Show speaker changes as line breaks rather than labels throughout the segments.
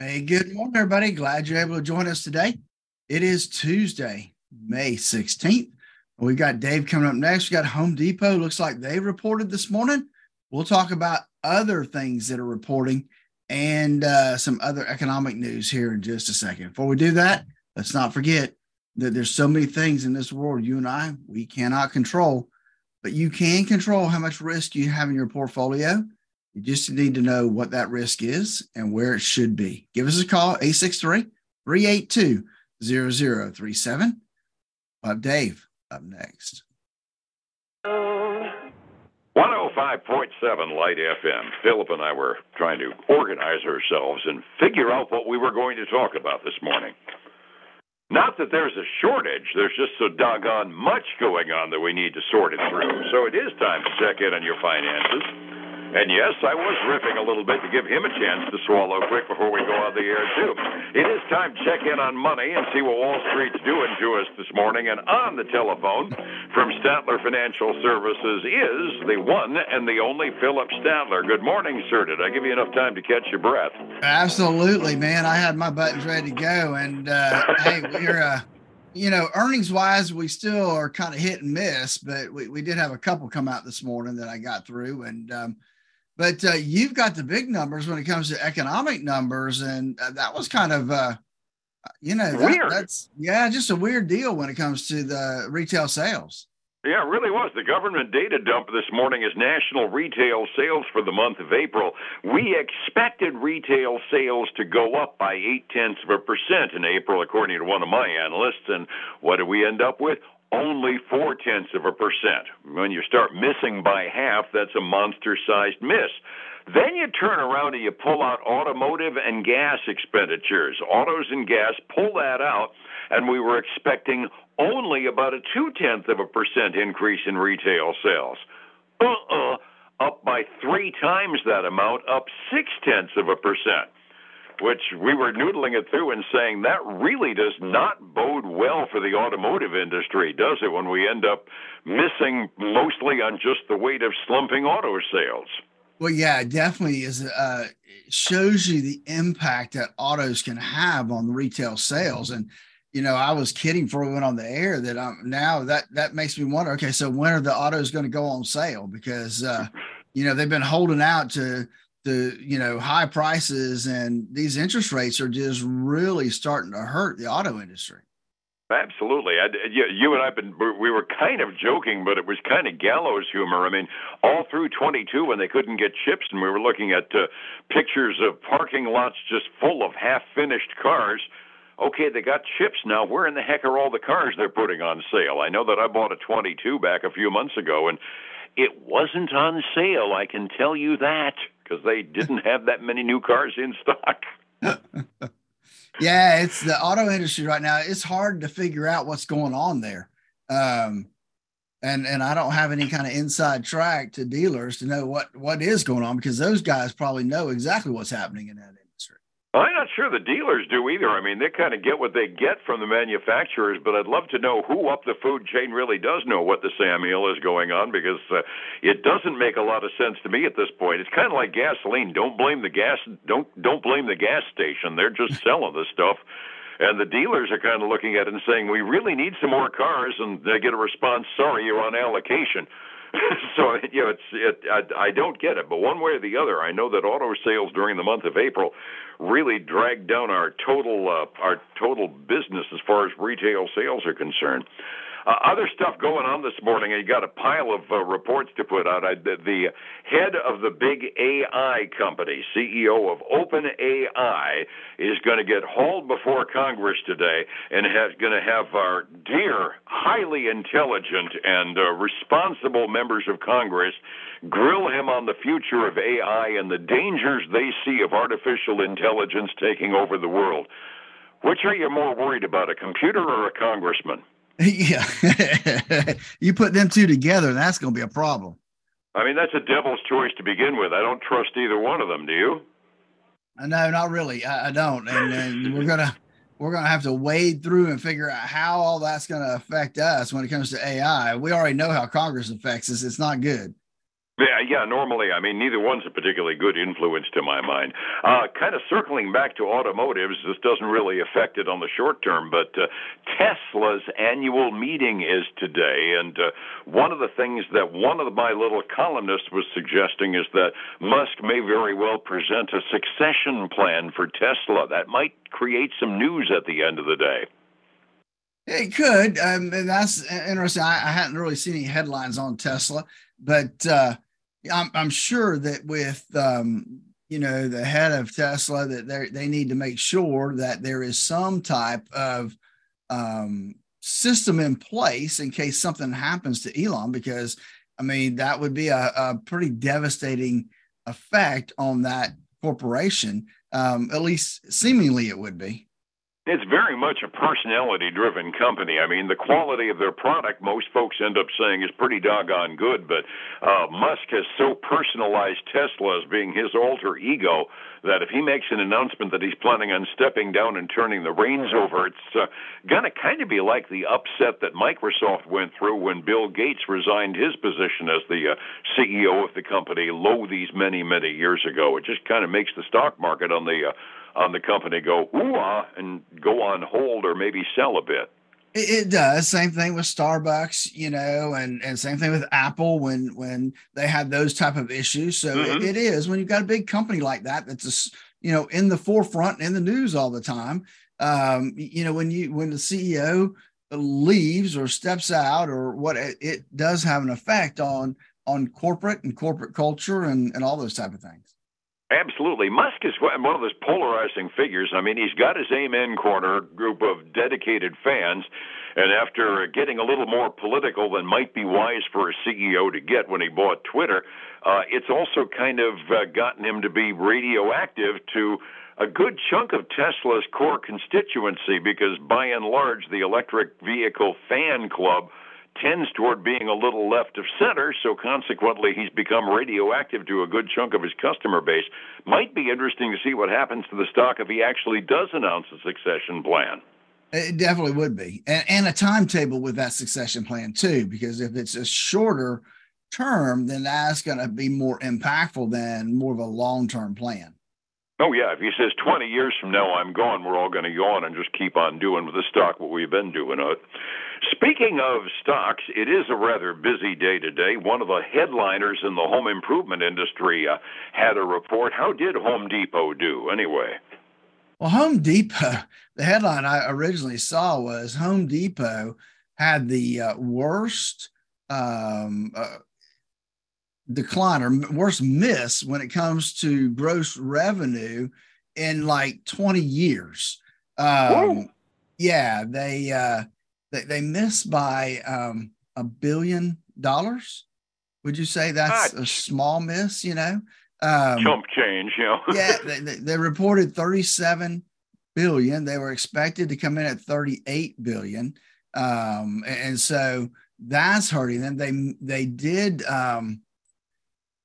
Hey, good morning, everybody. Glad you're able to join us today. It is Tuesday, May 16th. We've got Dave coming up next. We got Home Depot. Looks like they reported this morning. We'll talk about other things that are reporting and uh, some other economic news here in just a second. Before we do that, let's not forget that there's so many things in this world you and I we cannot control, but you can control how much risk you have in your portfolio you just need to know what that risk is and where it should be. Give us a call, 863 382 0037. Bob Dave up next.
105.7 Light FM. Phillip and I were trying to organize ourselves and figure out what we were going to talk about this morning. Not that there's a shortage, there's just so doggone much going on that we need to sort it through. So it is time to check in on your finances. And yes, I was riffing a little bit to give him a chance to swallow quick before we go on the air, too. It is time to check in on money and see what Wall Street's doing to us this morning. And on the telephone from Statler Financial Services is the one and the only Phillip Statler. Good morning, sir. Did I give you enough time to catch your breath?
Absolutely, man. I had my buttons ready to go. And uh, hey, we're. Uh, you know, earnings wise, we still are kind of hit and miss, but we, we did have a couple come out this morning that I got through. And um, but uh, you've got the big numbers when it comes to economic numbers, and uh, that was kind of, uh, you know, that, that's yeah, just a weird deal when it comes to the retail sales.
Yeah, it really was. The government data dump this morning is national retail sales for the month of April. We expected retail sales to go up by eight tenths of a percent in April, according to one of my analysts. And what did we end up with? Only four tenths of a percent. When you start missing by half, that's a monster sized miss. Then you turn around and you pull out automotive and gas expenditures. Autos and gas, pull that out, and we were expecting only about a two tenth of a percent increase in retail sales. Uh uh-uh, uh, up by three times that amount, up six tenths of a percent which we were noodling it through and saying that really does not bode well for the automotive industry, does it, when we end up missing mostly on just the weight of slumping auto sales?
Well, yeah, it definitely is. Uh, shows you the impact that autos can have on the retail sales. And, you know, I was kidding before we went on the air that I'm now that that makes me wonder. Okay, so when are the autos going to go on sale? Because, uh, you know, they've been holding out to the you know high prices and these interest rates are just really starting to hurt the auto industry.
Absolutely. I, you, you and I've been, we were kind of joking, but it was kind of gallows humor. I mean, all through 22 when they couldn't get chips and we were looking at uh, pictures of parking lots just full of half finished cars. Okay, they got chips now. Where in the heck are all the cars they're putting on sale? I know that I bought a 22 back a few months ago and it wasn't on sale. I can tell you that because they didn't have that many new cars in stock.
yeah, it's the auto industry right now. It's hard to figure out what's going on there. Um, and and I don't have any kind of inside track to dealers to know what what is going on because those guys probably know exactly what's happening in that
I'm not sure the dealers do either. I mean, they kind of get what they get from the manufacturers, but I'd love to know who up the food chain really does know what the Sam Hill is going on because uh, it doesn't make a lot of sense to me at this point. It's kind of like gasoline. Don't blame the gas. Don't don't blame the gas station. They're just selling the stuff. And the dealers are kind of looking at it and saying, "We really need some more cars," and they get a response, "Sorry, you're on allocation." so you know, it's it. I, I don't get it, but one way or the other, I know that auto sales during the month of April really dragged down our total uh, our total business as far as retail sales are concerned. Uh, other stuff going on this morning. You got a pile of uh, reports to put out. I, the, the head of the big AI company, CEO of OpenAI, is going to get hauled before Congress today and is going to have our dear, highly intelligent and uh, responsible members of Congress grill him on the future of AI and the dangers they see of artificial intelligence taking over the world. Which are you more worried about, a computer or a congressman?
Yeah. you put them two together, that's going to be a problem.
I mean, that's a devil's choice to begin with. I don't trust either one of them. Do you?
Uh, no, not really. I, I don't. And, and we're going to. We're going to have to wade through and figure out how all that's going to affect us when it comes to AI. We already know how Congress affects us. It's not good.
Yeah, yeah. Normally, I mean, neither one's a particularly good influence to my mind. Uh, kind of circling back to automotives, this doesn't really affect it on the short term, but uh, Tesla's annual meeting is today, and uh, one of the things that one of my little columnists was suggesting is that Musk may very well present a succession plan for Tesla that might create some news at the end of the day.
It could, um, that's interesting. I, I hadn't really seen any headlines on Tesla, but uh, I'm, I'm sure that with um, you know the head of Tesla that they they need to make sure that there is some type of um, system in place in case something happens to Elon because I mean that would be a, a pretty devastating effect on that corporation. Um, at least seemingly it would be.
It's very much a personality driven company. I mean, the quality of their product, most folks end up saying, is pretty doggone good, but uh, Musk has so personalized Tesla as being his alter ego that if he makes an announcement that he's planning on stepping down and turning the reins over, it's uh, going to kind of be like the upset that Microsoft went through when Bill Gates resigned his position as the uh, CEO of the company, lo, these many, many years ago. It just kind of makes the stock market on the uh, on the company go ooh ah and go on hold or maybe sell a bit.
It, it does. Same thing with Starbucks, you know, and and same thing with Apple when when they had those type of issues. So mm-hmm. it, it is when you've got a big company like that that's a, you know in the forefront in the news all the time. Um, you know when you when the CEO leaves or steps out or what it, it does have an effect on on corporate and corporate culture and and all those type of things.
Absolutely. Musk is one of those polarizing figures. I mean, he's got his Amen Corner group of dedicated fans, and after getting a little more political than might be wise for a CEO to get when he bought Twitter, uh, it's also kind of uh, gotten him to be radioactive to a good chunk of Tesla's core constituency because, by and large, the electric vehicle fan club tends toward being a little left of center, so consequently he's become radioactive to a good chunk of his customer base. Might be interesting to see what happens to the stock if he actually does announce a succession plan.
It definitely would be, and, and a timetable with that succession plan too, because if it's a shorter term, then that's going to be more impactful than more of a long term plan.
Oh yeah, if he says 20 years from now I'm gone, we're all going to yawn and just keep on doing with the stock what we've been doing. Uh, speaking of stocks, it is a rather busy day today. One of the headliners in the home improvement industry uh, had a report. How did Home Depot do anyway?
Well, Home Depot, the headline I originally saw was Home Depot had the uh, worst um, uh, decline or worse miss when it comes to gross revenue in like 20 years. Um, yeah, they, uh, they they missed by um, a billion dollars. Would you say that's a small miss? You know,
um, chump change. You know,
yeah, they, they, they reported 37 billion. They were expected to come in at 38 billion, um, and so that's hurting them. They they did um,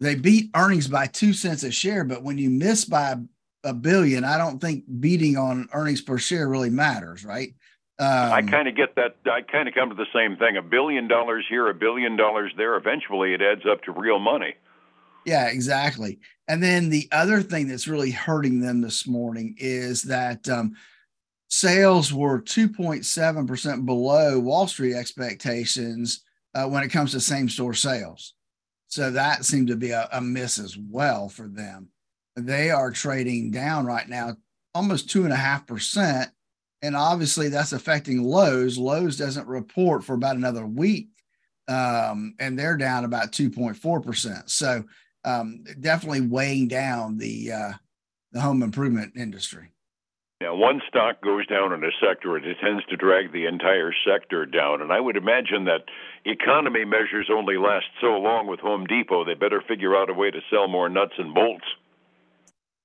they beat earnings by two cents a share, but when you miss by a billion, I don't think beating on earnings per share really matters, right?
Um, I kind of get that. I kind of come to the same thing. A billion dollars here, a billion dollars there. Eventually, it adds up to real money.
Yeah, exactly. And then the other thing that's really hurting them this morning is that um, sales were 2.7% below Wall Street expectations uh, when it comes to same store sales. So that seemed to be a, a miss as well for them. They are trading down right now almost two and a half percent. And obviously that's affecting Lowe's. Lowe's doesn't report for about another week. Um, and they're down about 2.4%. So um, definitely weighing down the uh, the home improvement industry.
Now, one stock goes down in a sector, it tends to drag the entire sector down. And I would imagine that economy measures only last so long with Home Depot. They better figure out a way to sell more nuts and bolts.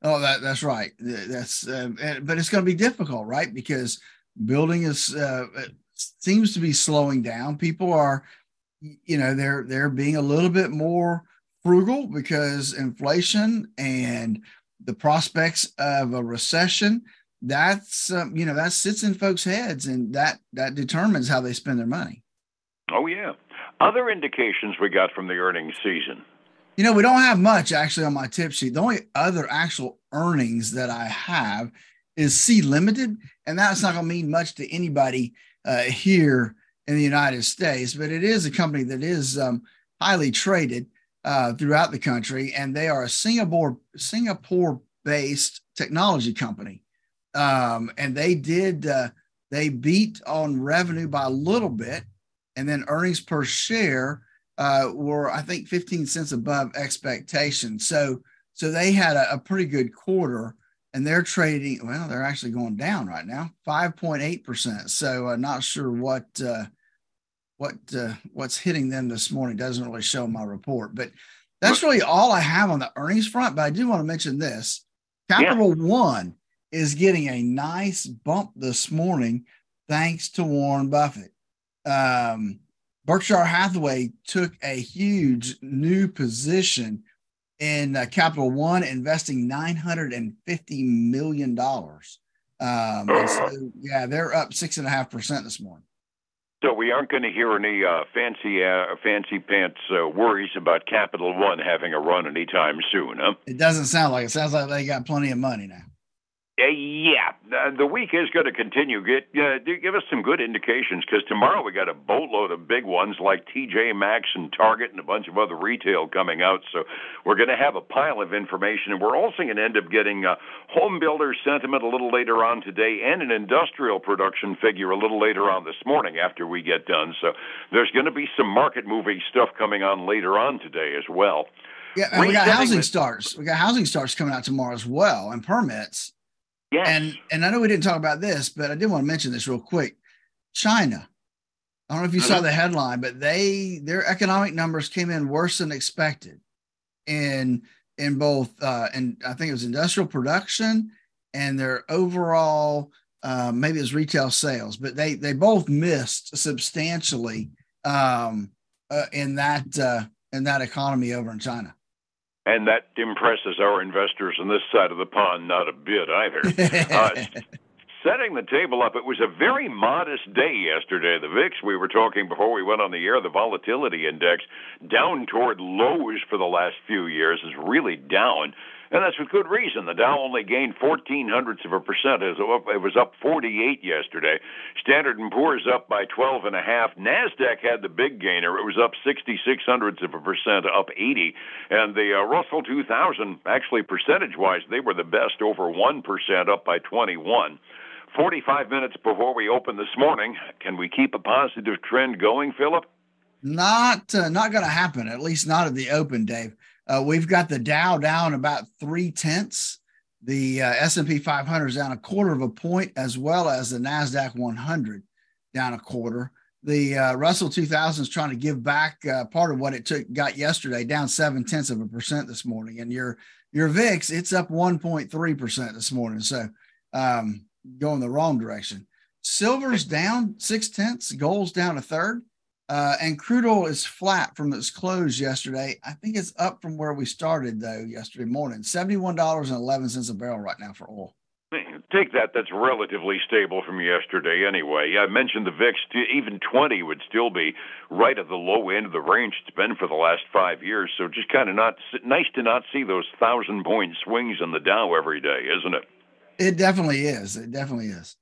Oh, that that's right. That's uh, but it's going to be difficult, right? Because building is uh, seems to be slowing down. People are, you know, they're they're being a little bit more frugal because inflation and the prospects of a recession that's um, you know that sits in folks' heads, and that that determines how they spend their money.
Oh yeah. Other indications we got from the earnings season.
You know, we don't have much actually on my tip sheet. The only other actual earnings that I have is Sea Limited, and that's not going to mean much to anybody uh, here in the United States, but it is a company that is um, highly traded uh, throughout the country, and they are a Singapore Singapore based technology company, um, and they did uh, they beat on revenue by a little bit, and then earnings per share uh, were I think 15 cents above expectation. So so they had a, a pretty good quarter and they're trading well they're actually going down right now 5.8% so uh, not sure what uh, what uh, what's hitting them this morning doesn't really show my report but that's really all i have on the earnings front but i do want to mention this capital yeah. one is getting a nice bump this morning thanks to warren buffett um, berkshire hathaway took a huge new position in uh, Capital One investing nine hundred and fifty million dollars. Um, so, yeah, they're up six and a half percent this morning.
So we aren't going to hear any uh, fancy uh, fancy pants uh, worries about Capital One having a run anytime soon, huh?
It doesn't sound like it. Sounds like they got plenty of money now.
Uh, yeah, uh, the week is going to continue. Get uh, give us some good indications because tomorrow we got a boatload of big ones like TJ Maxx and Target and a bunch of other retail coming out. So we're going to have a pile of information, and we're also going to end up getting uh, home builder sentiment a little later on today, and an industrial production figure a little later on this morning after we get done. So there's going to be some market moving stuff coming on later on today as well.
Yeah, and we got housing starts. We got housing starts coming out tomorrow as well, and permits.
Yes.
And and I know we didn't talk about this, but I did want to mention this real quick. China. I don't know if you saw uh-huh. the headline, but they their economic numbers came in worse than expected in in both uh and I think it was industrial production and their overall uh, maybe it was retail sales, but they they both missed substantially um, uh, in that uh, in that economy over in China
and that impresses our investors on this side of the pond not a bit either. uh, setting the table up, it was a very modest day yesterday. The VIX, we were talking before we went on the air, the volatility index down toward lows for the last few years is really down. And that's with good reason. The Dow only gained 14 hundredths of a percent. It was up 48 yesterday. Standard & Poor's up by 12 and a half. Nasdaq had the big gainer. It was up 66 hundredths of a percent, up 80. And the uh, Russell 2000, actually percentage-wise, they were the best, over 1%, up by 21. 45 minutes before we open this morning, can we keep a positive trend going, Phillip?
Not, uh, not going to happen. At least not at the open, Dave. Uh, we've got the Dow down about three tenths. The uh, S&P 500 is down a quarter of a point, as well as the Nasdaq 100 down a quarter. The uh, Russell 2000 is trying to give back uh, part of what it took got yesterday, down seven tenths of a percent this morning. And your your VIX, it's up 1.3 percent this morning, so um, going the wrong direction. Silver's down six tenths, gold's down a third. Uh, and crude oil is flat from its close yesterday. I think it's up from where we started though yesterday morning. Seventy-one dollars and eleven cents a barrel right now for oil.
Take that. That's relatively stable from yesterday, anyway. I mentioned the VIX. Even 20 would still be right at the low end of the range it's been for the last five years. So just kind of not nice to not see those thousand point swings in the Dow every day, isn't it?
It definitely is. It definitely is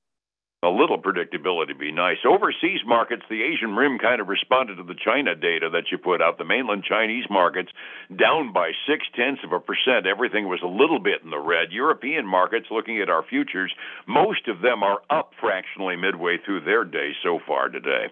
a little predictability would be nice. Overseas markets, the Asian Rim kind of responded to the China data that you put out. The mainland Chinese markets down by six tenths of a percent. Everything was a little bit in the red. European markets, looking at our futures, most of them are up fractionally midway through their day so far today.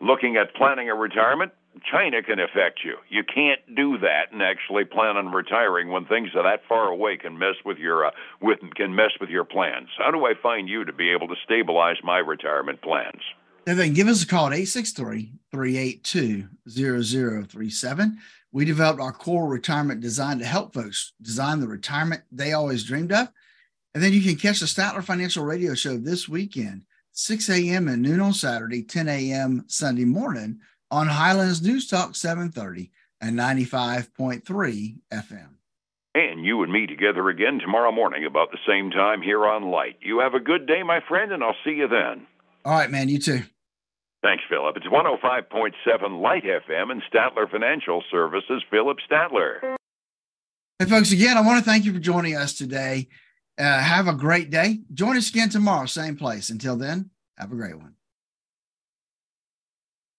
Looking at planning a retirement, China can affect you. You can't do that and actually plan on retiring when things are that far away can mess with your uh, with can mess with your plans. How do I find you to be able to stabilize my retirement plans?
Then give us a call at 863-382-0037. We developed our core retirement design to help folks design the retirement they always dreamed of. And then you can catch the Statler Financial Radio Show this weekend, 6 a.m. and noon on Saturday, 10 a.m. Sunday morning on Highlands News Talk 730 and 95.3 FM.
And you and me together again tomorrow morning about the same time here on Light. You have a good day, my friend, and I'll see you then.
All right, man. You too.
Thanks, Phillip. It's 105.7 Light FM and Statler Financial Services, Phillip Statler.
Hey, folks, again, I want to thank you for joining us today. Uh, have a great day. Join us again tomorrow, same place. Until then, have a great one.